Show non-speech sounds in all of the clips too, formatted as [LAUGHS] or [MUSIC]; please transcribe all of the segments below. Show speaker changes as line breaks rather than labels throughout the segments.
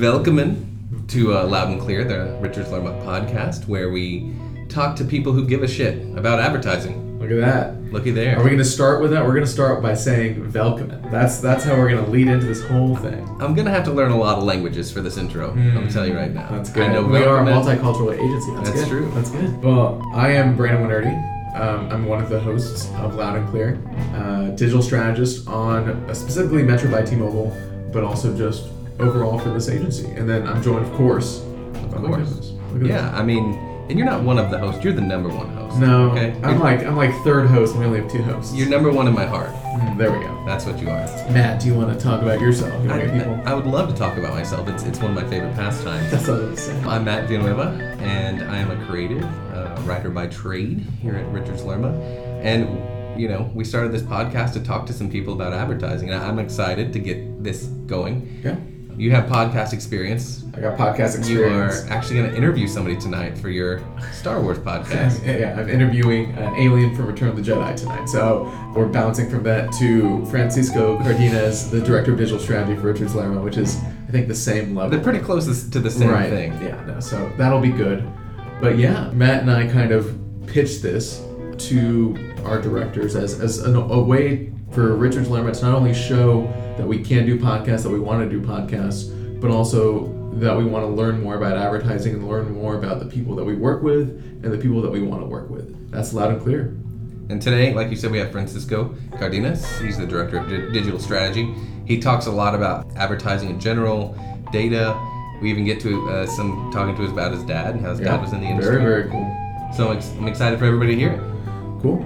Welcome to uh, Loud and Clear, the Richard Lerma podcast, where we talk to people who give a shit about advertising.
Look at that.
Looky there.
Are we going to start with that? We're going to start by saying welcome. That's that's how we're going to lead into this whole thing.
I'm gonna have to learn a lot of languages for this intro. I'm tell you right now.
That's good.
I know
we are a multicultural agency. That's,
That's true.
That's good. Well, I am Brandon Winerty. Um, I'm one of the hosts of Loud and Clear, uh, digital strategist on uh, specifically Metro by T-Mobile, but also just overall for this agency. And then I'm joined, of course,
Of course.
co-host. Look at
Yeah, I mean, and you're not one of the hosts. You're the number one host.
No,
Okay.
I'm
You're-
like I'm like third host. and We only have two hosts.
You're number one in my heart.
Mm, there we go.
That's what you are.
Matt, do you want to talk about yourself? You want to get people?
I, I would love to talk about myself. It's, it's one of my favorite pastimes.
That's what I was saying.
I'm Matt Villanueva, and I am a creative uh, writer by trade here at Richards Lerma. And, you know, we started this podcast to talk to some people about advertising, and I'm excited to get this going.
Yeah.
You have podcast experience.
I got podcast experience.
You are actually going to interview somebody tonight for your Star Wars [LAUGHS] podcast.
Yeah, I'm interviewing an alien from Return of the Jedi tonight. So we're bouncing from that to Francisco Cardenas, the director of digital strategy for Richards Lerma, which is, I think, the same level.
They're pretty close to the same
right.
thing.
Yeah, no, so that'll be good. But yeah, Matt and I kind of pitched this to our directors as, as an, a way for Richards Lerma to not only show that we can do podcasts, that we want to do podcasts, but also that we want to learn more about advertising and learn more about the people that we work with and the people that we want to work with. That's loud and clear.
And today, like you said, we have Francisco Cardenas. He's the director of di- digital strategy. He talks a lot about advertising in general, data. We even get to uh, some talking to us about his dad and how his dad was in the industry.
Very, very cool.
So I'm, ex- I'm excited for everybody to hear it.
Cool.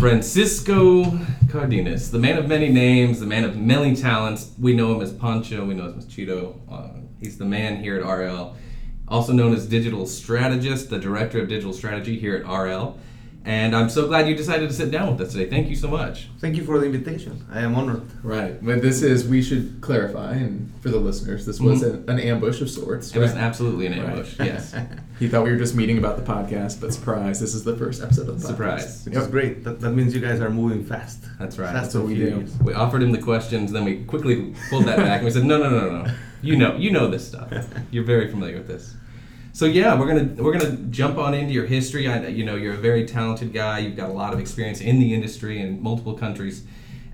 Francisco Cardenas, the man of many names, the man of many talents. We know him as Pancho, we know him as Cheeto. Uh, he's the man here at RL, also known as digital strategist, the director of digital strategy here at RL. And I'm so glad you decided to sit down with us today. Thank you so much.
Thank you for the invitation. I am honored.
Right. But this is, we should clarify, and for the listeners, this was an, an ambush of sorts.
Mm-hmm. It was absolutely an
Right.
ambush. Yes. [LAUGHS]
He thought we were just meeting about the podcast, but surprise, this is the first episode of the
Surprise.
podcast.
Which is great. That, that means you guys are moving fast.
That's right.
Fast
That's what
and
we do.
furious.
We offered him the questions, then we quickly pulled that back and we said, "No, no, no, no, no. You know, you know this stuff. [LAUGHS] You're very familiar with this." So yeah, we're gonna we're gonna jump on into your history. I, you know, you're a very talented guy. You've got a lot of experience in the industry in multiple countries,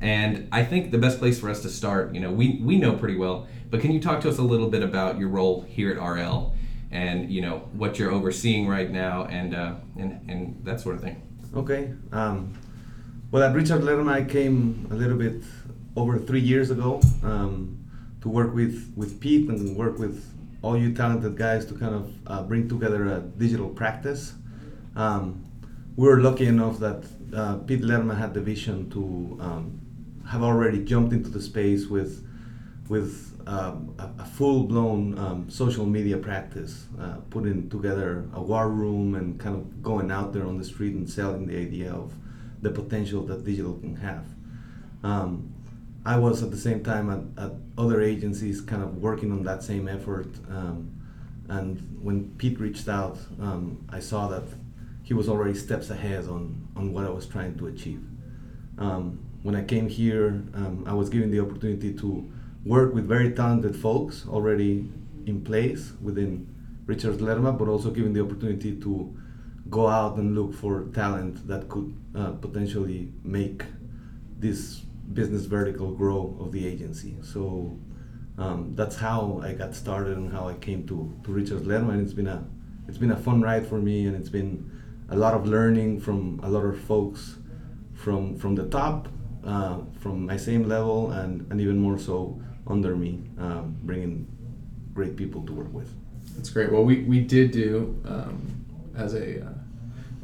and I think the best place for us to start, you know, we we know pretty well, but can you talk to us a little bit about your role here at RL, and you know what you're overseeing right now, and uh, and and that sort of thing.
Okay. Um, well, at Richard Lerma, I came a little bit over three years ago um, to work with, with Pete and work with all you talented guys to kind of uh, bring together a digital practice. Um, we were lucky enough that uh, Pete Lerma had the vision to um, have already jumped into the space with with um, a, full-blown um, social media practice, uh, putting together a war room and kind of going out there on the street and selling the idea of the potential that digital can have. Um, I was at the same time at, at other agencies, kind of working on that same effort. Um, and when Pete reached out, um, I saw that he was already steps ahead on, on what I was trying to achieve. Um, when I came here, um, I was given the opportunity to work with very talented folks already in place within Richard Lerma, but also given the opportunity to go out and look for talent that could uh, potentially make this business vertical grow of the agency. So um, that's how I got started and how I came to, to Richard Lerma, and it's been a it's been a fun ride for me, and it's been a lot of learning from a lot of folks from from the top, uh, from my same level, and, and even more so under me, um, bringing great people to work with.
That's great. Well, we, we did do um, as a uh,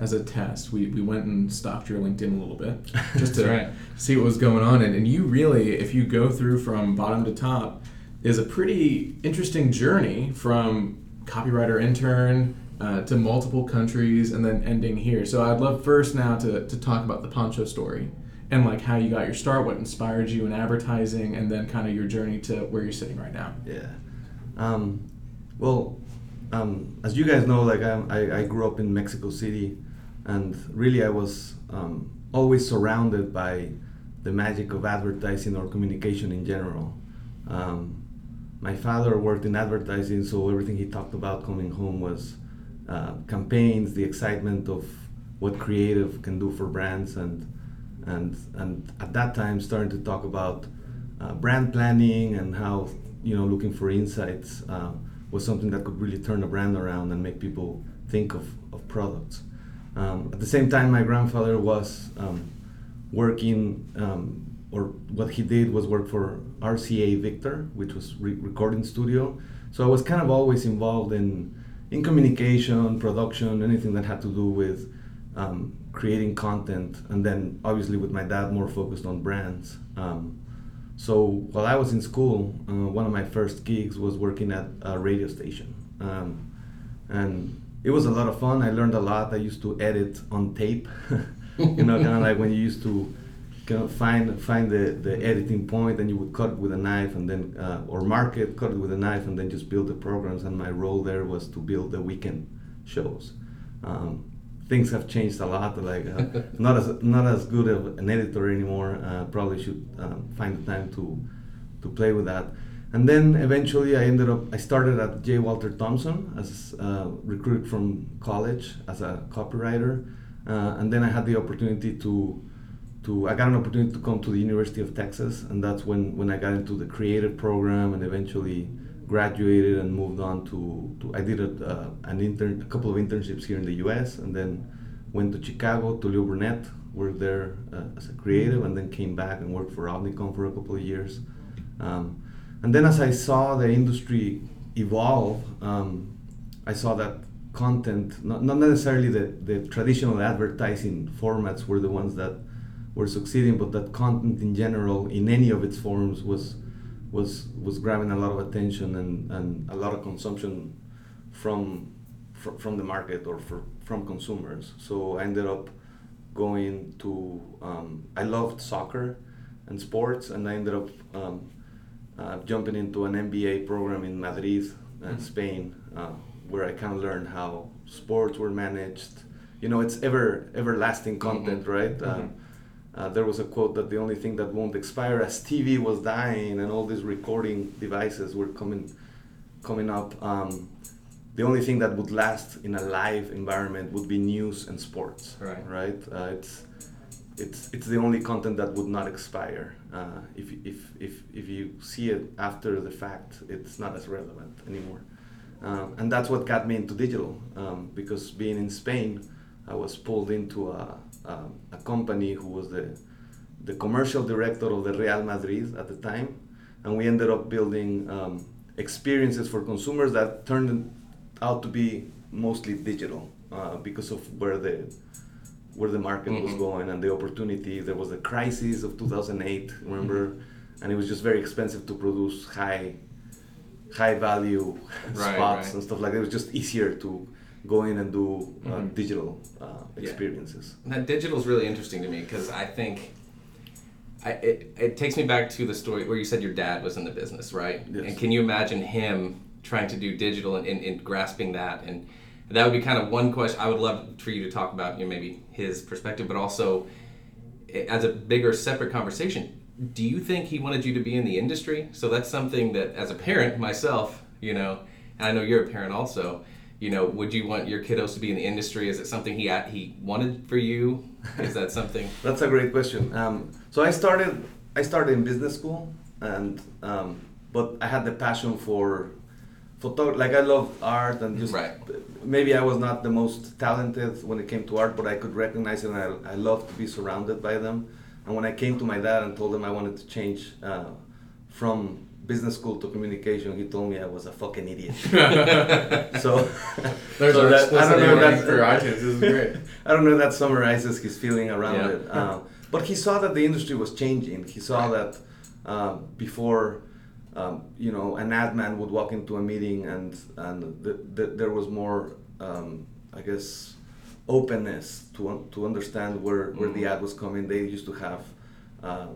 as a test. We, we went and stalked your LinkedIn a little bit [LAUGHS] just to
right.
see what was going on. And, and you really, if you go through from bottom to top, is a pretty interesting journey from copywriter intern uh, to multiple countries and then ending here. So I'd love first now to, to talk about the Pancho story and like how you got your start, what inspired you in advertising, and then kind of your journey to where you're sitting right now.
Yeah. Um, well, um, as you guys know, like I, I, I grew up in Mexico City, and really I was um, always surrounded by the magic of advertising or communication in general. Um, my father worked in advertising, so everything he talked about coming home was uh, campaigns, the excitement of what creative can do for brands, and and and at that time starting to talk about uh, brand planning and how you know looking for insights uh, was something that could really turn a brand around and make people think of, of products. Um, at the same time, my grandfather was um, working, um, or what he did was work for RCA Victor, which was re- recording studio. So I was kind of always involved in in communication, production, anything that had to do with um, creating content, and then obviously with my dad more focused on brands. Um, so while I was in school, uh, one of my first gigs was working at a radio station, um, and it was a lot of fun. I learned a lot. I used to edit on tape, [LAUGHS] you know, kind of like when you used to kind of find find the, the editing point and you would cut it with a knife and then uh, or mark it, cut it with a knife, and then just build the programs. And my role there was to build the weekend shows. Um, things have changed a lot. Like uh, [LAUGHS] not as not as good of an editor anymore. Uh, probably should um, find the time to to play with that. And then eventually I ended up. I started at J. Walter Thompson as a recruit from college as a copywriter, uh, and then I had the opportunity to. To, I got an opportunity to come to the University of Texas, and that's when, when I got into the creative program and eventually graduated and moved on to, to I did a, uh, an intern, a couple of internships here in the U.S. and then went to Chicago to Leo Burnett, worked there uh, as a creative, and then came back and worked for Omnicom for a couple of years. Um, and then as I saw the industry evolve, um, I saw that content, not, not necessarily the, the traditional advertising formats were the ones that were succeeding, but that content in general, in any of its forms, was was was grabbing a lot of attention and, and a lot of consumption from fr- from the market or for, from consumers. So I ended up going to um, I loved soccer and sports, and I ended up um, uh, jumping into an MBA program in Madrid, uh, mm-hmm. Spain, uh, where I kind of learned how sports were managed. You know, it's ever everlasting content, mm-hmm. right? Mm-hmm. Uh, there was a quote that the only thing that won't expire as TV was dying and all these recording devices were coming coming up. Um, the only thing that would last in a live environment would be news and sports.
Right.
Right. Uh, it's it's it's the only content that would not expire. Uh, if if if if you see it after the fact, it's not as relevant anymore. Um, and that's what got me into digital um, because being in Spain, I was pulled into a um, a company who was the the commercial director of the Real Madrid at the time, and we ended up building um, experiences for consumers that turned out to be mostly digital uh, because of where the where the market mm-hmm. was going and the opportunity. There was the crisis of 2008, remember, mm-hmm. and it was just very expensive to produce high high value right, spots right. and stuff like that. It was just easier to go in and do uh, mm-hmm. digital uh, experiences.
Yeah. That digital is really interesting to me because I think I, it, it takes me back to the story where you said your dad was in the business, right? Yes. And can you imagine him trying to do digital and, and, and, grasping that? And that would be kind of one question I would love for you to talk about, you know, maybe his perspective, but also as a bigger separate conversation. Do you think he wanted you to be in the industry? So that's something that, as a parent myself, you know, and I know you're a parent also you know, would you want your kiddos to be in the industry? Is it something he he wanted for you? [LAUGHS] Is that something?
That's a great question. Um, so I started I started in business school, and um, but I had the passion for photography. Like I love art and just
right.
Maybe I was not the most talented when it came to art, but I could recognize it, and I I love to be surrounded by them. And when I came to my dad and told him I wanted to change uh, from business school to communication, he told me I was a fucking idiot. [LAUGHS] so [LAUGHS]
there's so that, I don't know that for iTunes. This is great. [LAUGHS]
I don't know that summarizes his feeling around yeah. it. Um, but he saw that the industry was changing. He saw right. that uh, before. Um, you know, an ad man would walk into a meeting and and the, the, there was more, um, I guess, openness to to understand where, where mm. the ad was coming. They used to have uh,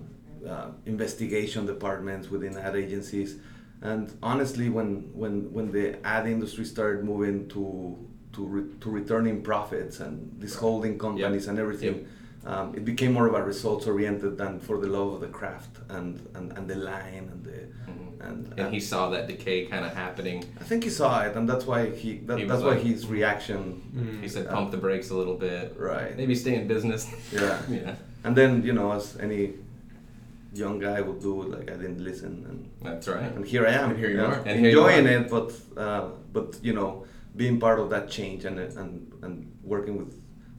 uh, investigation departments within ad agencies. and honestly, when when when the ad industry started moving to to re- to returning profits and these holding companies and everything, um, it became more of a results oriented than for the love of the craft and and, and the line and the
Mhm.
and,
And he saw that decay kind of happening.
I think he saw it, and that's why he. That,
He was
that's why
like-
his reaction.
He said, "Pump the brakes a little bit.
Right.
Maybe stay in business."
Yeah. [LAUGHS]
yeah.
And then you know, as any young guy would do, like I didn't listen, and
That's right.
and here I am.
And here you
yeah,
are.
And here you
enjoying
are.
it, but uh, but you know, being part of that change and and and working with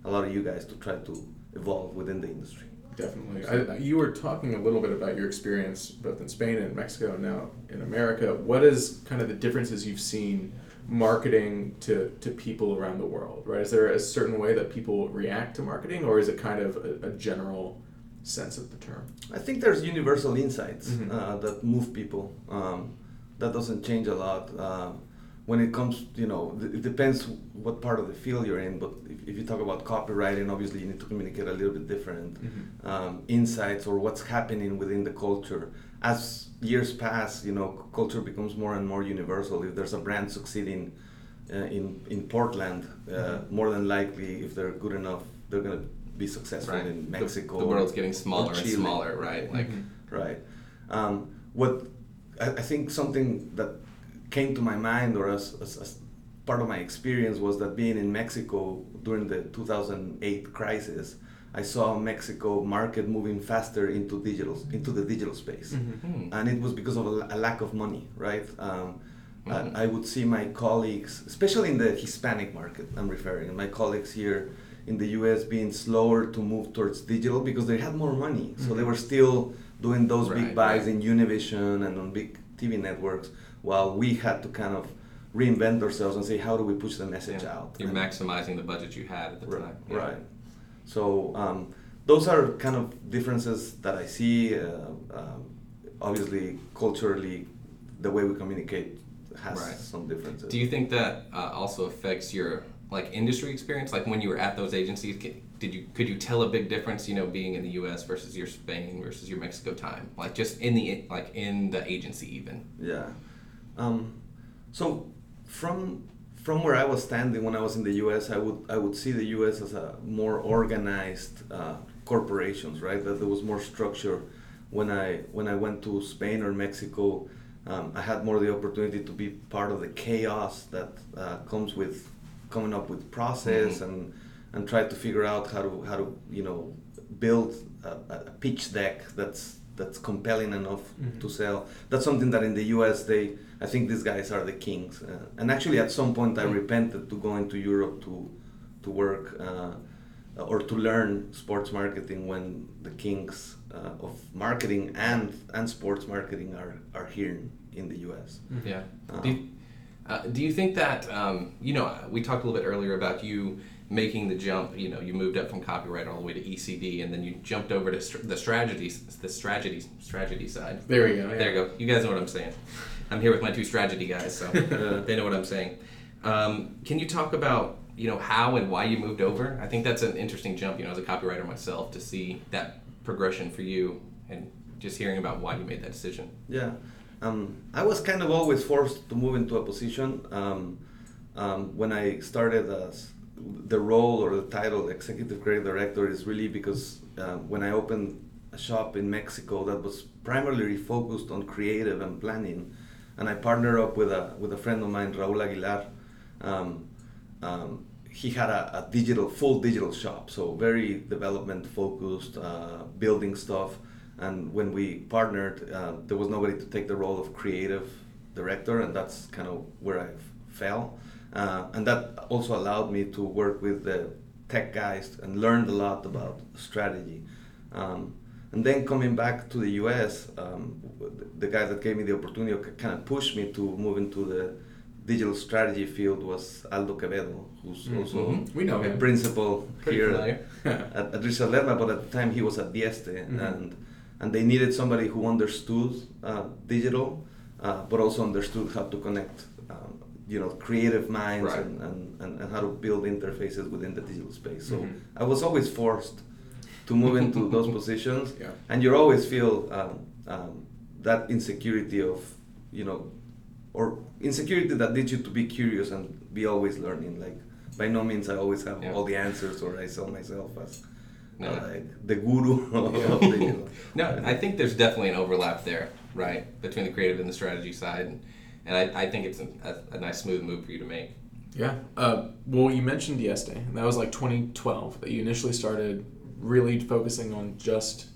a lot of you guys to try to evolve within the industry.
Definitely. I, you were talking a little bit about your experience both in Spain and Mexico and now in America. What is kind of the differences you've seen marketing to, to people around the world, right? Is there a certain way that people react to marketing or is it kind of a, a general sense of the term?
I think there's universal insights
Mhm.
uh, that move people. Um, that doesn't change a lot. Um, when it comes, you know, it depends what part of the field you're in. But if, if you talk about copywriting, obviously you need to communicate a little bit different
Mhm.
um, insights or what's happening within the culture. As years pass, you know, culture becomes more and more universal. If there's a brand succeeding uh, in in Portland, uh,
Mhm.
more than likely, if they're good enough, they're gonna be successful
Right.
in Mexico.
The, world's getting smaller and smaller, right? Like,
Mhm.
Right. Um, what I, I think something that came to my mind, or as, as, as part of my experience, was that being in Mexico during the 2008 crisis, I saw Mexico market moving faster into digital into the digital space,
hmm.
and it was because of a, a lack of money, right? Um,
Mhm.
I, I would see my colleagues, especially in the Hispanic market, I'm referring, my colleagues here in the US being slower to move towards digital because they had more money. So they
Mhm.
were still doing those
Right,
big buys
right.
in Univision and on big TV networks while we had to kind of reinvent ourselves and say, how do we push the message
Yeah.
out?
You're
And-
maximizing the budget you had at the
Right.
time. Yeah.
right. So um, those are kind of differences that I see. Uh, um, obviously, culturally, the way we communicate has
Right.
some differences.
Do you think that uh, also affects your like industry experience? Like when you were at those agencies, did you could you tell a big difference? You know, being in the U.S. versus your Spain versus your Mexico time, like just in the like in the agency even.
Yeah. Um, so from from where I was standing when I was in the U.S., I would I would see the U.S. as a more organized uh, corporations, right? That there was more structure. When I when I went to Spain or Mexico, um, I had more the opportunity to be part of the chaos that uh, comes with coming up with process
Mhm.
and and try to figure out how to how to you know build a, a pitch deck that's that's compelling enough
Mhm.
to sell. That's something that in the U.S. they I think these guys are the kings. Uh, and actually, at some point, I
Mm.
repented to going to Europe to to work uh, or to learn sports marketing when the kings uh, of marketing and and sports marketing are are here in, in the U.S.
Yeah.
Uh,
Do you, uh, do you think that um, you know we talked a little bit earlier about you making the jump? You know, you moved up from copyright all the way to ECD, and then you jumped over to str- the strategy, the strategy, strategy side.
There we go. yeah.
There you go. You guys know what I'm saying. I'm here with my two strategy guys, so [LAUGHS] they know what I'm saying. Um, can you talk about you know how and why you moved over? I think that's an interesting jump. You know, as a copywriter myself, to see that progression for you and just hearing about why you made that decision.
Yeah, um, I was kind of always forced to move into a position. Um, um, when I started as the role or the title executive creative director is really because uh, when I opened a shop in Mexico that was primarily focused on creative and planning, and I partnered up with a with a friend of mine, Raúl Aguilar. Um, um, he had a, a digital, full digital shop, so very development focused, uh, building stuff. And when we partnered, uh, there was nobody to take the role of creative director, and that's kind of where I fell. Uh, and that also allowed me to work with the tech guys and learned a lot about strategy. Um, and then coming back to the US, um, the guy that gave me the opportunity kind of pushed me to move into the digital strategy field was Aldo Quevedo, who's
Mhm.
also
We know
a
him.
principal
Pretty
here at, [LAUGHS] at Richard Lerma, but at the time he was at Dieste,
Mhm.
and and they needed somebody who understood uh, digital, uh, but also understood how to connect, you know, creative minds
Right.
and, and, and, and how to build interfaces within the digital space. So
Mhm.
I was always forced to move into [LAUGHS] those positions,
Yeah.
and you always feel um, um, that insecurity of you know, or insecurity that leads you to be curious and be always learning. Like by no means I always have
Yeah.
all the answers, or I sell myself as
No.
uh, like the guru [LAUGHS] of the. You know. [LAUGHS]
No, I think there's definitely an overlap there, right, between the creative and the strategy side, and, and I, I think it's a, a, nice smooth move for you to make.
Yeah. Uh, well, you mentioned Dieste, and that was like 2012 that you initially started really focusing on just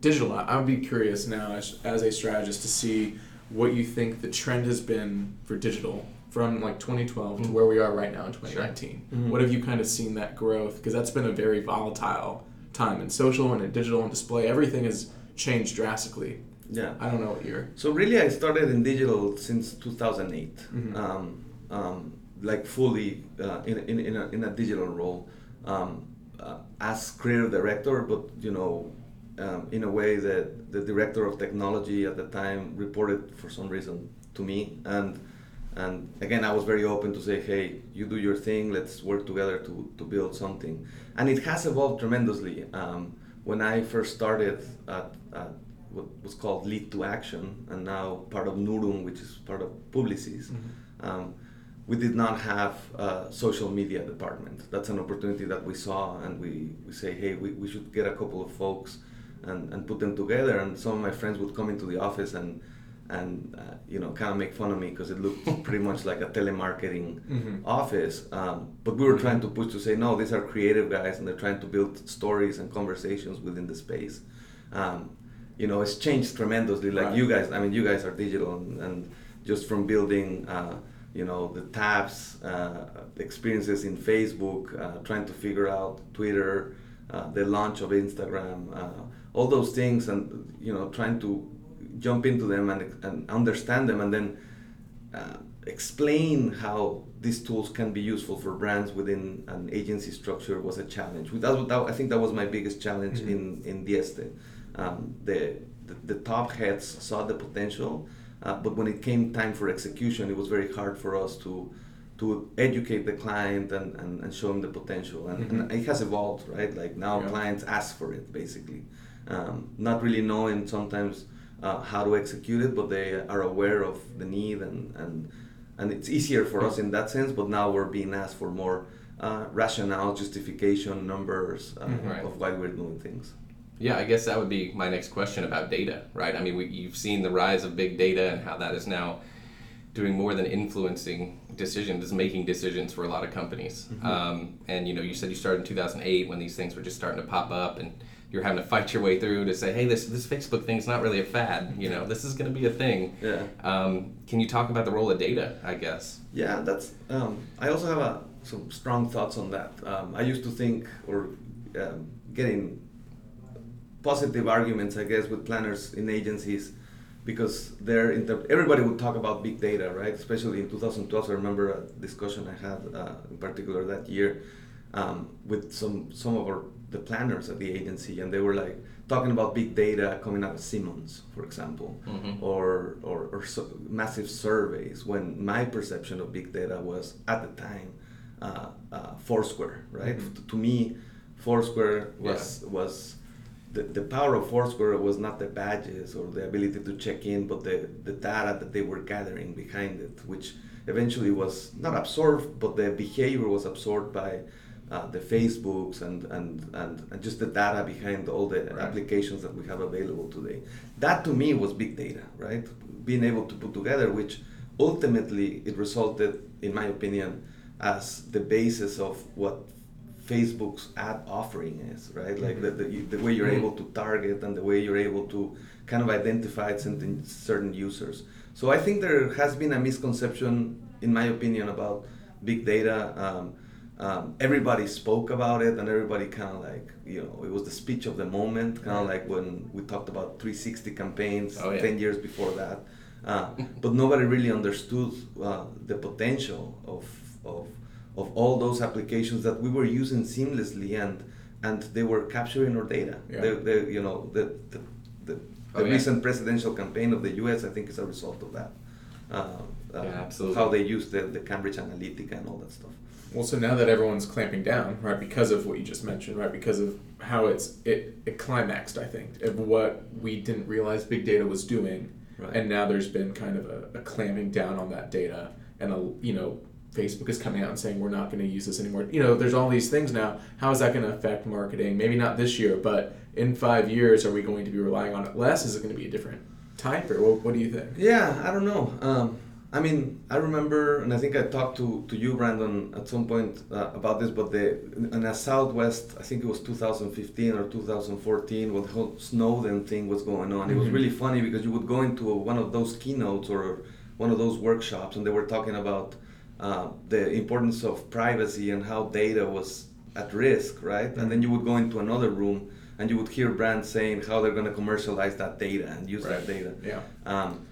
digital. I would be curious now, as, as a strategist, to see what you think the trend has been for digital from like 2012 to where we are right now in 2019.
Mhm.
What have you kind of seen that growth? Because that's been a very volatile time in social and in digital and display. Everything has changed drastically.
Yeah.
I don't know what year.
So really, I started in digital since 2008,
Mhm.
um, um, like fully uh, in, in, in, a, in a digital role um, uh, as creative director, but you know, um, in a way that the director of technology at the time reported for some reason to me, and and again, I was very open to say, hey, you do your thing, let's work together to, to build something, and it has evolved tremendously. Um, when I first started at, at what was called Lead to Action, and now part of Nurun, which is part of Publicis. Um, we did not have a social media department. That's an opportunity that we saw, and we, we say, hey, we, we should get a couple of folks and, and put them together. And some of my friends would come into the office and and uh, you know kind of make fun of me because it looked [LAUGHS] pretty much like a telemarketing
Mhm.
office. Um, but we were trying to push to say, no, these are creative guys, and they're trying to build stories and conversations within the space. Um, you know, it's changed tremendously. Like
Right.
you guys, I mean, you guys are digital, and, and just from building, uh, you know, the tabs, uh, experiences in Facebook, uh, trying to figure out Twitter, uh, the launch of Instagram, uh, all those things, and you know, trying to jump into them and, and understand them, and then uh, explain how these tools can be useful for brands within an agency structure was a challenge. That, that, I think that was my biggest challenge
Mhm.
in in Dieste. Um, the, the the top heads saw the potential, uh, but when it came time for execution, it was very hard for us to to educate the client and, and, and show them the potential. And, and it has evolved, right? Like now
Yeah.
clients ask for it basically, um, not really knowing sometimes uh, how to execute it, but they are aware of the need and and and it's easier for us in that sense. But now we're being asked for more uh, rationale, justification, numbers uh,
Mhm.
Right.
of why we're doing things.
Yeah, I guess that would be my next question about data, right? I mean, we, you've seen the rise of big data and how that is now doing more than influencing decisions, is making decisions for a lot of companies. Um, and you know, you said you started in 2008 when these things were just starting to pop up, and you're having to fight your way through to say, hey, this this Facebook thing's not really a fad. You know, this is going to be a thing.
Yeah.
Um, can you talk about the role of data? I guess.
Yeah, that's. Um, I also have a, some strong thoughts on that. Um, I used to think, or um, getting positive arguments, I guess, with planners in agencies, because they're inter- everybody would talk about big data, right? Especially in 2012, I remember a discussion I had uh, in particular that year um, with some some of our the planners at the agency, and they were like talking about big data coming out of Simmons, for example,
Mhm.
or or, or so massive surveys. When my perception of big data was at the time uh, uh, Foursquare, right?
Mhm.
To, to me, Foursquare was was the, the power of Foursquare was not the badges or the ability to check in, but the, the data that they were gathering behind it, which eventually was not absorbed, but the behavior was absorbed by uh, the Facebooks and, and, and, and just the data behind all the
Right.
applications that we have available today. That to me was big data, right? Being able to put together, which ultimately it resulted, in my opinion, as the basis of what Facebook's ad offering is, right? Like the, the, the way you're
Mhm.
able to target and the way you're able to kind of identify certain, certain users. So I think there has been a misconception, in my opinion, about big data. Um, um, everybody spoke about it and everybody kind of like, you know, it was the speech of the moment, kind of like when we talked about 360 campaigns
Oh, yeah.
10 years before that. Uh, but nobody really understood uh, the potential of, of, of all those applications that we were using seamlessly and, and they were capturing our data.
Yeah.
They, they, you know, the, the, the,
Oh,
the
yeah.
recent presidential campaign of the U.S. I think is a result of that. Uh, uh,
Yeah, absolutely.
How they use the, the Cambridge Analytica and all that stuff.
Well, so now that everyone's clamping down, right, because of what you just mentioned, right, because of how it's it, it climaxed, I think, of what we didn't realize big data was doing,
Right.
and now there's been kind of a, a clamping down on that data, and a you know. Facebook is coming out and saying we're not going to use this anymore. You know, there's all these things now. How is that going to affect marketing? Maybe not this year, but in five years, are we going to be relying on it less? Is it going to be a different type, or what, what do you think?
Yeah, I don't know. Um, I mean, I remember, and I think I talked to, to you, Brandon, at some point uh, about this, but the in the Southwest, I think it was 2015 or 2014, when the whole Snowden thing was going on. It was
Mhm.
really funny because you would go into one of those keynotes or one of those workshops, and they were talking about uh, the importance of privacy and how data was at risk, right? And then you would go into another room and you would hear brands saying how they're going to commercialize that data and use that data.
Yeah.
Um,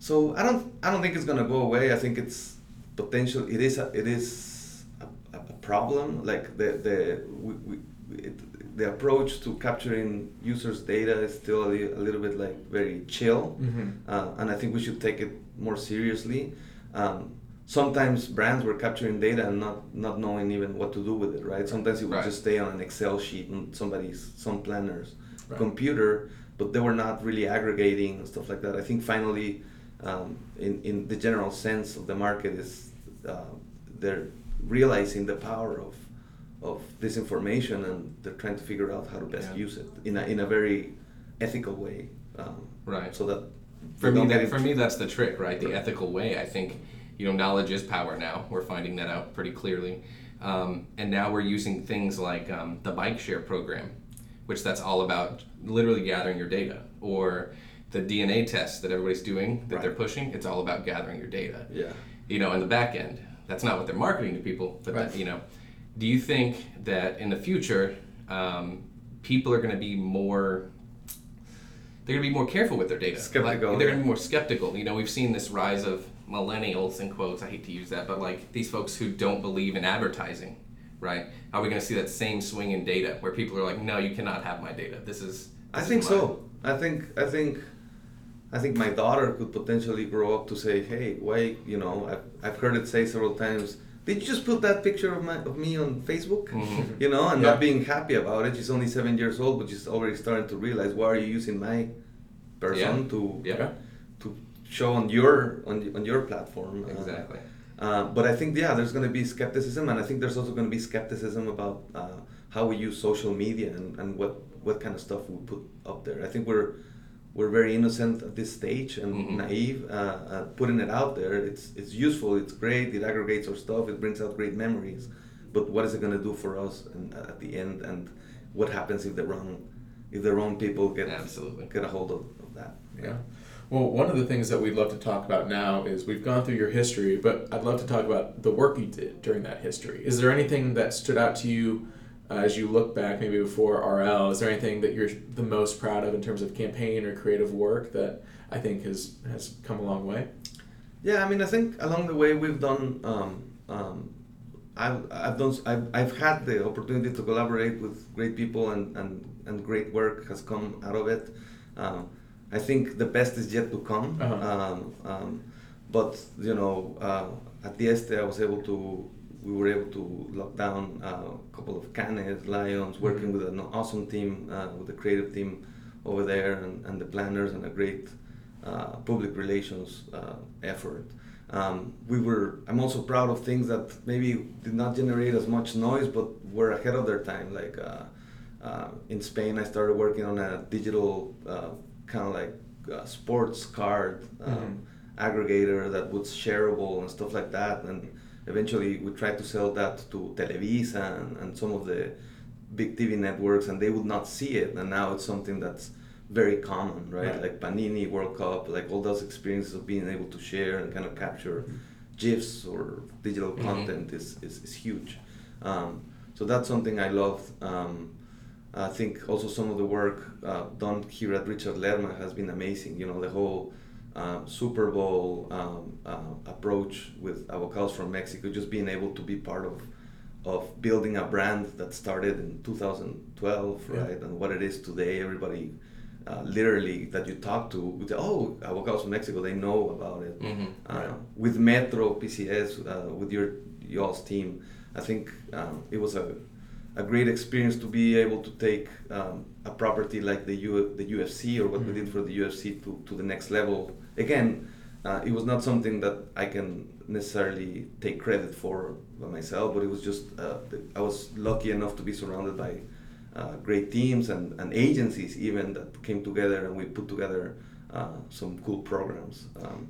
so I don't I don't think it's gonna go away. I think it's potential. It is a, it is a, a problem. Like the the we, we, it, the approach to capturing users' data is still a, a little bit like very chill,
Mm-hmm.
uh, and I think we should take it more seriously. Um, sometimes brands were capturing data and not not knowing even what to do with it. Right. Sometimes it would
Right.
just stay on an Excel sheet on somebody's some planner's
Right.
computer, but they were not really aggregating and stuff like that. I think finally, um, in in the general sense of the market, is uh, they're realizing the power of of this information and they're trying to figure out how to best
Yeah.
use it in a in a very ethical way. Um,
Right.
So that
For me, that, for me, that's the trick, right? The
Right.
ethical way. I think, you know, knowledge is power now. We're finding that out pretty clearly. Um, and now we're using things like um, the bike share program, which that's all about literally gathering your data, or the DNA test that everybody's doing that they're pushing. It's all about gathering your data.
Yeah.
You know, in the back end, that's not what they're marketing to people, but
Right.
that, you know, do you think that in the future, um, people are going to be more they're going to be more careful with their data.
Skeptical,
Like, they're going to be more skeptical. You know, we've seen this rise of millennials in quotes. I hate to use that, but like these folks who don't believe in advertising, right? Are we going to see that same swing in data where people are like, no, you cannot have my data. This is.
I think
is
so. I think I think I think my daughter could potentially grow up to say, "Hey, why? You know, I've, I've heard it say several times. Did you just put that picture of my of me on Facebook?
Mhm. [LAUGHS]
You know, and
Yeah.
not being happy about it. She's only seven years old, but she's already starting to realize why are you using my person
Yeah.
to
Yeah.
To show on your on, on your platform? Uh,
Exactly.
uh, but I think yeah, there's going to be skepticism, and I think there's also going to be skepticism about uh, how we use social media and, and what what kind of stuff we put up there. I think we're we're very innocent at this stage and
Mhm.
naive. Uh, uh, putting it out there, it's it's useful, it's great, it aggregates our stuff, it brings out great memories. But what is it going to do for us and, at the end? And what happens if the wrong if the wrong people get
Absolutely.
get a hold of, of that?
Yeah. Well, one of the things that we'd love to talk about now is we've gone through your history, but I'd love to talk about the work you did during that history. Is there anything that stood out to you uh, as you look back, maybe before RL? Is there anything that you're the most proud of in terms of campaign or creative work that I think has has come a long way?
Yeah, I mean, I think along the way we've done. Um, um, I've, I've done. I've, I've had the opportunity to collaborate with great people, and, and, and great work has come out of it. Um, I think the best is yet to come.
Uh-huh.
Um, um, but you know, uh, at Dieste, I was able to. We were able to lock down uh, a couple of Cannes, Lions, working
Mhm.
with an awesome team, uh, with the creative team over there, and, and the planners, and a great uh, public relations uh, effort. Um, we were. I'm also proud of things that maybe did not generate as much noise, but were ahead of their time. Like uh, uh, in Spain, I started working on a digital uh, kind of like uh, sports card um,
Mhm.
aggregator that was shareable and stuff like that. And eventually, we tried to sell that to Televisa and, and some of the big TV networks, and they would not see it. And now it's something that's very common, right?
Right.
Like Panini World Cup, like all those experiences of being able to share and kind of capture GIFs or digital
Mhm.
content is, is, is huge. Um, so that's something I love. Um, I think also some of the work uh, done here at Richard Lerma has been amazing. You know, the whole um, Super Bowl um, uh, approach with avocados from Mexico, just being able to be part of of building a brand that started in 2012,
Yeah.
right? And what it is today, everybody uh, literally that you talk to would say, "Oh, avocados from Mexico," they know about it.
Mhm.
Uh,
Right.
With Metro PCS, uh, with your y'all's team, I think um, it was a a great experience to be able to take um, a property like the U- the UFC or what we
Mhm.
did for the UFC to, to the next level again, uh, it was not something that I can necessarily take credit for by myself, but it was just uh, I was lucky enough to be surrounded by uh, great teams and, and agencies even that came together and we put together uh, some cool programs. Um,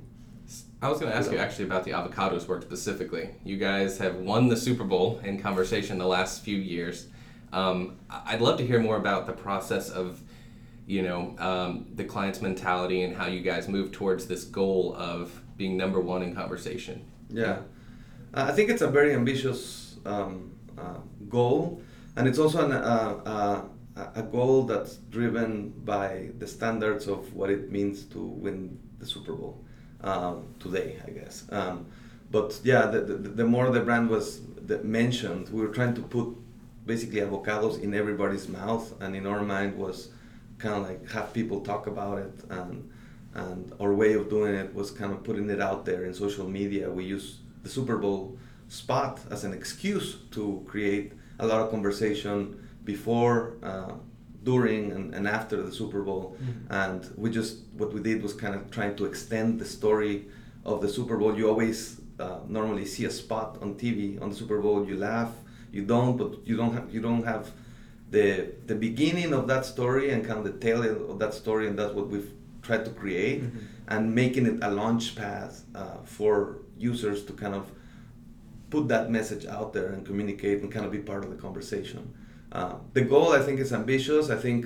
I was going to ask you actually about the avocados work specifically. You guys have won the Super Bowl in conversation the last few years. Um, I'd love to hear more about the process of, you know, um, the client's mentality and how you guys move towards this goal of being number one in conversation.
Yeah, uh, I think it's a very ambitious um, uh, goal, and it's also an, uh, uh, a goal that's driven by the standards of what it means to win the Super Bowl um, today, I guess. Um, but yeah, the, the, the, more the brand was mentioned, we were trying to put basically avocados in everybody's mouth, and in our mind was kind of like have people talk about it, and and our way of doing it was kind of putting it out there in social media. We use the Super Bowl spot as an excuse to create a lot of conversation before. Uh, during and, and after the Super Bowl. Mm-hmm. And we just, what we did was kind of trying to extend the story of the Super Bowl. You always uh, normally see a spot on TV on the Super Bowl, you laugh, you don't, but you don't have, you don't have the, the beginning of that story and kind of the tail of that story, and that's what we've tried to create, mm-hmm. and making it a launch pad uh, for users to kind of put that message out there and communicate and kind of be part of the conversation. Uh, the goal, I think, is ambitious. I think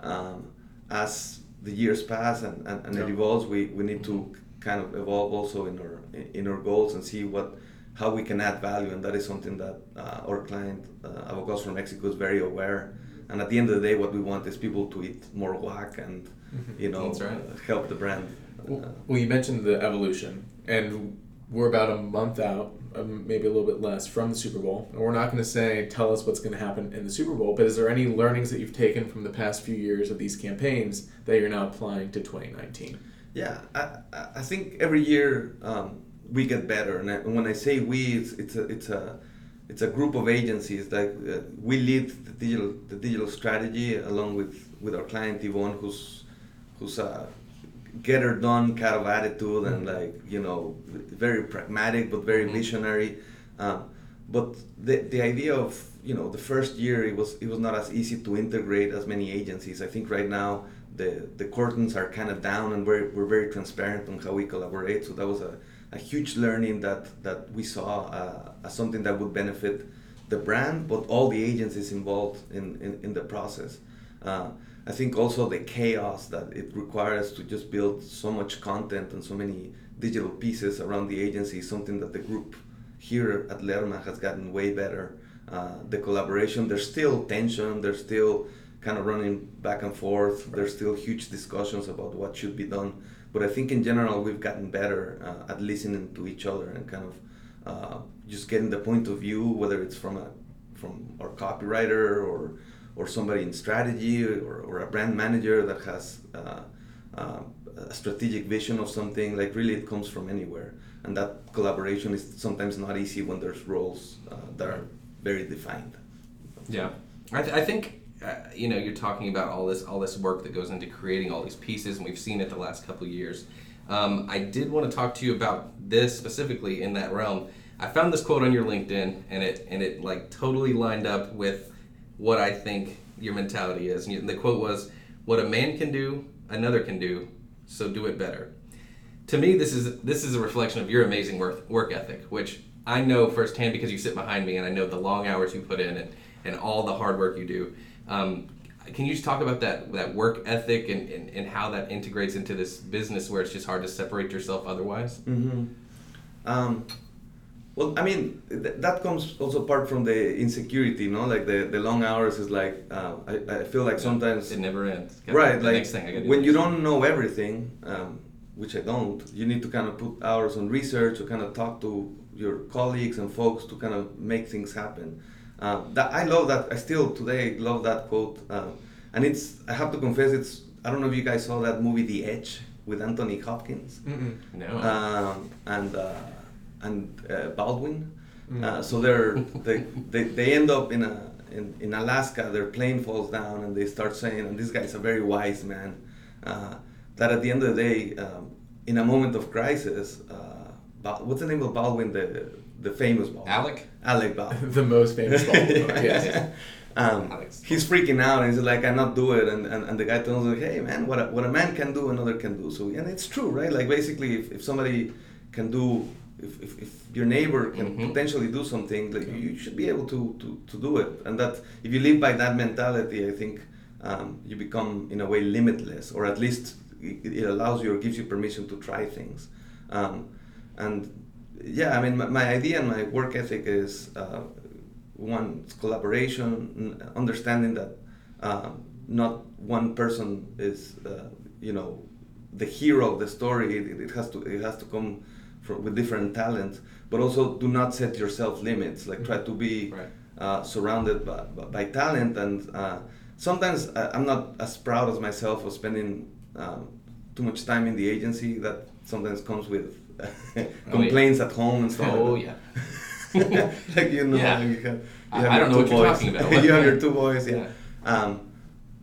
um, as the years pass and, and, and yeah. it evolves, we, we need to kind of evolve also in our in our goals and see what how we can add value, and that is something that uh, our client uh, Avocados from Mexico is very aware. And at the end of the day, what we want is people to eat more guac and mm-hmm. you know right. help the brand.
Well, you mentioned the evolution, and we're about a month out, um, maybe a little bit less, from the Super Bowl. And we're not going to say, tell us what's going to happen in the Super Bowl, but is there any learnings that you've taken from the past few years of these campaigns that you're now applying to 2019?
Yeah, I, I think every year um, we get better. And, when I say we, it's, it's, a, it's, a, it's a group of agencies that uh, we lead the digital, the digital strategy along with, with our client Yvonne, who's, who's a get her done kind of attitude and mm-hmm. like you know very pragmatic but very mm-hmm. visionary um, but the, the idea of you know the first year it was it was not as easy to integrate as many agencies i think right now the the curtains are kind of down and we're, we're very transparent on how we collaborate so that was a, a huge learning that that we saw uh, as something that would benefit the brand but all the agencies involved in in, in the process uh, I think also the chaos that it requires to just build so much content and so many digital pieces around the agency is something that the group here at Lerma has gotten way better. Uh, the collaboration, there's still tension, there's still kind of running back and forth, there's still huge discussions about what should be done. But I think in general we've gotten better uh, at listening to each other and kind of uh, just getting the point of view, whether it's from a from our copywriter or or somebody in strategy or, or a brand manager that has uh, uh, a strategic vision of something like really it comes from anywhere. And that collaboration is sometimes not easy when there's roles uh, that are very defined.
Yeah. I, th- I think uh, you know you're talking about all this all this work that goes into creating all these pieces and we've seen it the last couple years. Um, i did want to talk to you about this specifically in that realm. I found this quote on your linkedin and it and it like totally lined up with what I think your mentality is. And the quote was, "What a man can do, another can do, so do it better." To me, this is this is a reflection of your amazing work work ethic, which I know firsthand because you sit behind me, and I know the long hours you put in and, and all the hard work you do. Um, can you just talk about that that work ethic and, and, and how that integrates into this business where it's just hard to separate yourself otherwise?
Mm-hmm. Um, well, I mean, th- that comes also apart from the insecurity, you know, like the, the long hours is like, uh, I, I feel like sometimes.
It never ends.
right, like when you don't know everything, um, which I don't, you need to kind of put hours on research to kind of talk to your colleagues and folks to kind of make things happen. Uh, that I love that. I still today love that quote, uh, and it's. I have to confess, it's. I don't know if you guys saw that movie, The Edge, with Anthony Hopkins.
Mm-mm. No.
Um, and uh, and uh, Baldwin. Mm. Uh, so they're they, they, they end up in a in, in Alaska. Their plane falls down, and they start saying, and this guy's a very wise man. Uh, that at the end of the day, um, in a moment of crisis, uh, Ba- what's the name of Baldwin, the the famous Baldwin?
Alec?
Alec Baldwin. [LAUGHS]
the most famous Baldwin. [LAUGHS] yes.
Um,
Alex.
he's freaking out and he's like, I cannot do it. And, and, and the guy tells him, hey, man, what a, what a man can do, another can do. So, and it's true, right? Like, basically, if, if somebody can do, if, if, if your neighbor can
Mhm.
potentially do something, like, you, you should be able to, to, to do it. And that, if you live by that mentality, I think um, you become, in a way, limitless, or at least it, it allows you or gives you permission to try things. Um, and yeah, I mean, my, my idea and my work ethic is uh, one collaboration, understanding that uh, not one person is, uh, you know, the hero of the story. It, it has to it has to come from, with different talents, but also do not set yourself limits. Like try to be
Right.
uh, surrounded by, by, talent, and uh, sometimes I, I'm not as proud as myself of spending um, too much time in the agency. That sometimes comes with [LAUGHS] complaints at home and stuff.
Oh
like
yeah. [LAUGHS]
like you know,
Yeah.
you have, you have
I
your
don't know
two
what you're
boys.
talking about. [LAUGHS]
you have your two boys, yeah.
Yeah.
Um,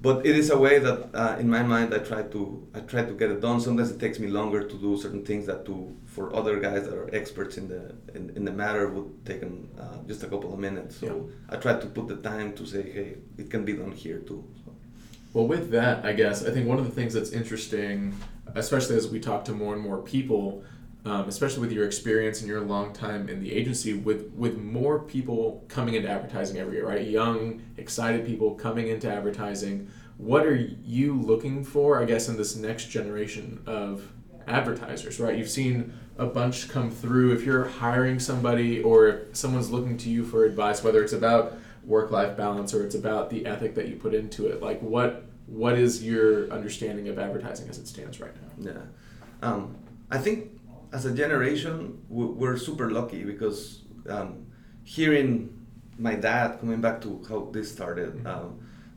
but it is a way that, uh, in my mind, I try to I try to get it done. Sometimes it takes me longer to do certain things that to for other guys that are experts in the in, in the matter would take them uh, just a couple of minutes. So I try to put the time to say, hey, it can be done here too. So.
Well, with that, I guess I think one of the things that's interesting, especially as we talk to more and more people, um, especially with your experience and your long time in the agency, with with more people coming into advertising every year, right? Young, excited people coming into advertising. What are you looking for, I guess, in this next generation of advertisers, right? You've seen a bunch come through. If you're hiring somebody or if someone's looking to you for advice, whether it's about work-life balance or it's about the ethic that you put into it, like what what is your understanding of advertising as it stands right now?
Yeah, um, I think as a generation we- we're super lucky because um, hearing my dad coming back to how this started, um,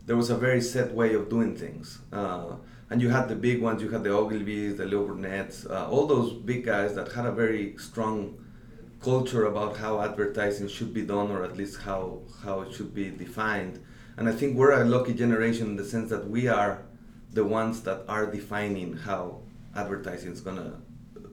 there was a very set way of doing things. Uh, and you had the big ones, you had the Ogilvies, the Leo Burnett's, uh, all those big guys that had a very strong culture about how advertising should be done, or at least how, how it should be defined. And I think we're a lucky generation in the sense that we are the ones that are defining how advertising is gonna,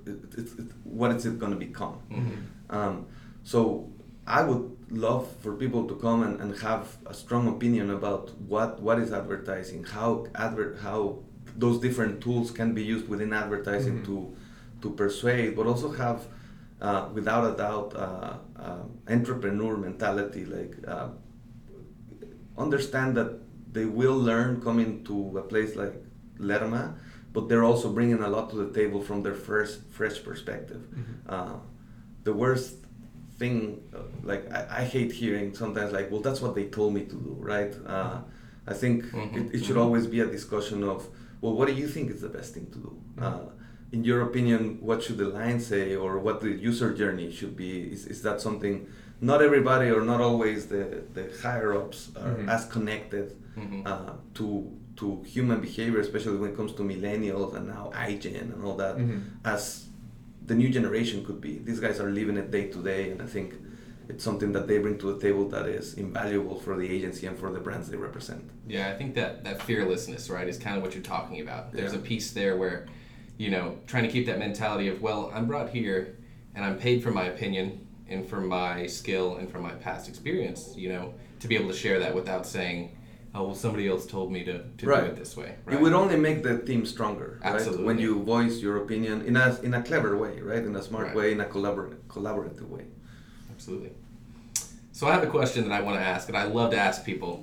it, it, it, what is it gonna become.
Mhm.
Um, so I would love for people to come and, and have a strong opinion about what, what is advertising, how advert, how those different tools can be used within advertising
Mhm.
to to persuade, but also have, uh, without a doubt, uh, uh, entrepreneur mentality. Like uh, understand that they will learn coming to a place like Lerma, but they're also bringing a lot to the table from their first fresh perspective. Uh, the worst thing, uh, like I, I hate hearing sometimes like, well, that's what they told me to do, right? Uh, I think
Mhm,
it, it should
mhm.
always be a discussion of, well, what do you think is the best thing to do? Uh, in your opinion, what should the line say, or what the user journey should be? Is, is that something? Not everybody, or not always, the, the higher ups are
Mhm.
as connected
Mhm.
uh, to to human behavior, especially when it comes to millennials and now iGen and all that,
Mhm.
as the new generation could be. These guys are living it day to day, and I think it's something that they bring to the table that is invaluable for the agency and for the brands they represent.
Yeah, I think that that fearlessness, right, is kind of what you're talking about. There's
Yeah.
a piece there where, you know, trying to keep that mentality of, well, I'm brought here and I'm paid for my opinion and for my skill and for my past experience, you know, to be able to share that without saying, oh, well, somebody else told me to, to
Right.
do it this way. right?
It would only make the team stronger, right?
Absolutely.
When you voice your opinion in a in a clever way, right? In a smart
Right.
way, in a collabor- collaborative way.
Absolutely. So I have a question that I want to ask, and I love to ask people.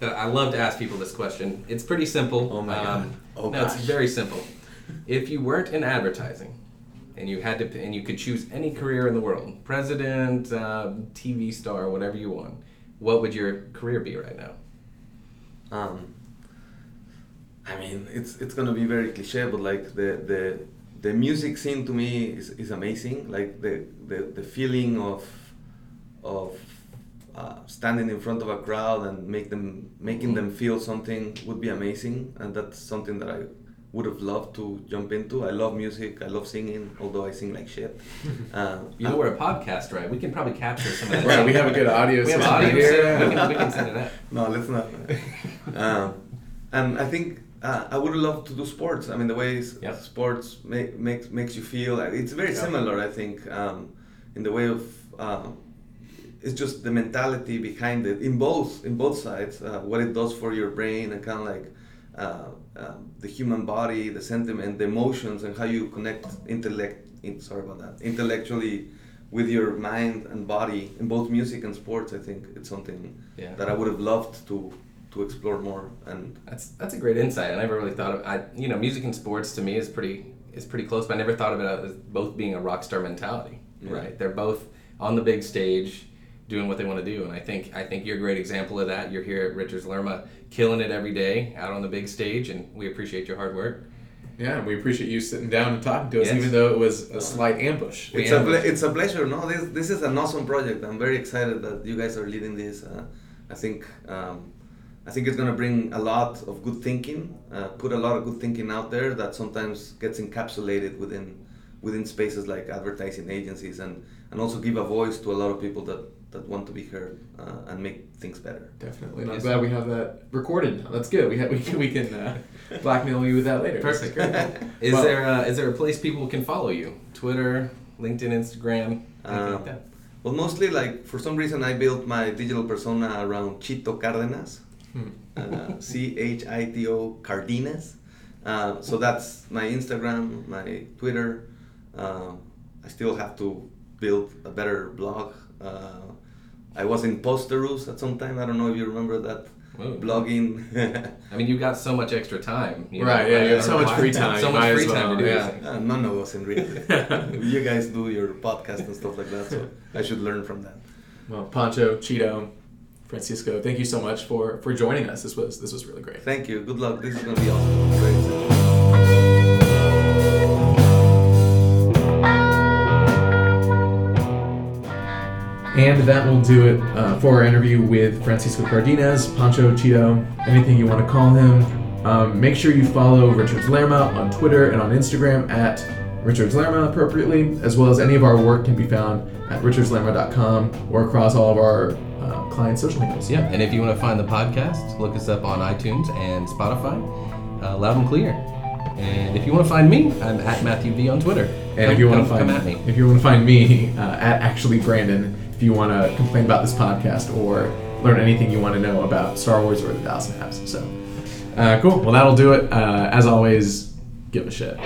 That I love to ask people this question. It's pretty simple. Um,
Oh my God. Oh
no, it's very simple. If you weren't in advertising, and you had to, and you could choose any career in the world, president, uh, TV star, whatever you want, what would your career be right now?
Um, I mean, it's it's gonna be very cliche, but like the the the music scene to me is, is amazing. Like the, the the feeling of of uh, standing in front of a crowd and make them making them feel something would be amazing, and that's something that I would have loved to jump into. I love music. I love singing, although I sing like shit. [LAUGHS] Uh,
You know, we're a podcast, right? We can probably capture some of that.
Right, we have a good audio
We have audio.
here.
so We can, we can send it up. [LAUGHS]
No, let's not. [LAUGHS] um, and I think uh, I would love to do sports. I mean, the way
Yep.
sports make, makes makes you feel. It's very
Yeah.
similar, I think, um, in the way of. Uh, it's just the mentality behind it in both in both sides. Uh, what it does for your brain and kind of like uh, um, the human body, the sentiment, the emotions, and how you connect intellect. In, sorry about that. Intellectually with your mind and body in both music and sports. I think it's something
Yeah.
that I would have loved to to explore more and
That's that's a great insight. I never really thought of I you know music and sports to me is pretty is pretty close, but I never thought of it as both being a rock star mentality.
Yeah.
Right? They're both on the big stage doing what they want to do, and I think I think you're a great example of that. You're here at Richards Lerma, killing it every day out on the big stage, and we appreciate your hard work.
Yeah, we appreciate you sitting down and talking to us,
Yes.
even though it was a slight ambush.
We
It's a,
ambush.
ple- it's a pleasure. No, this this is an awesome project. I'm very excited that you guys are leading this. Uh, I think um, I think it's gonna bring a lot of good thinking, uh, put a lot of good thinking out there that sometimes gets encapsulated within within spaces like advertising agencies, and and also give a voice to a lot of people that that want to be heard uh, and make things better.
Definitely. And I'm
Yes.
glad we have that recorded now. That's good. We, ha- [LAUGHS] we can, we can uh, [LAUGHS] blackmail you with that later. Is
Perfect.
great. [LAUGHS]
Is
Well-
there uh, is there a place people can follow you? Twitter, LinkedIn, Instagram, anything
Um,
like that?
Well, mostly like for some reason I built my digital persona around Chito Cardenas.
Hmm.
uh, C H I T O Cardenas. Uh, so that's my Instagram, my Twitter. Uh, I still have to build a better blog. Uh, I was in Posterous at some time. I don't know if you remember that
Whoa.
blogging. [LAUGHS]
I mean, you've got so much extra time. you
Right, yeah, you have [LAUGHS] so much free time,
So much free
as
time to do
yeah.
these
uh, none of us in really. [LAUGHS] you guys do your podcast and stuff like that, so I should learn from that.
Well, Pancho, Chito, Francisco, thank you so much for, for joining us. This was this was really great.
Thank you. Good luck. This is gonna be awesome. I'm
And that will do it uh, for our interview with Francisco Cardenas, Pancho Chito, anything you want to call him. Um, make sure you follow Richards Lerma on Twitter and on Instagram at Richards Lerma appropriately, as well as any of our work can be found at richardslerma.com or across all of our uh, client social handles.
Yeah, and if you want to find the podcast, look us up on iTunes and Spotify, uh, loud and clear. And if you want to find me, I'm at Matthew V on Twitter.
And
Come-
if you want to find
me,
if you want to find me uh, at actually Brandon, if you want to complain about this podcast or learn anything you want to know about Star Wars or the Dallas Mavs. So, uh, cool. Well, that'll do it. Uh, as always, give a shit.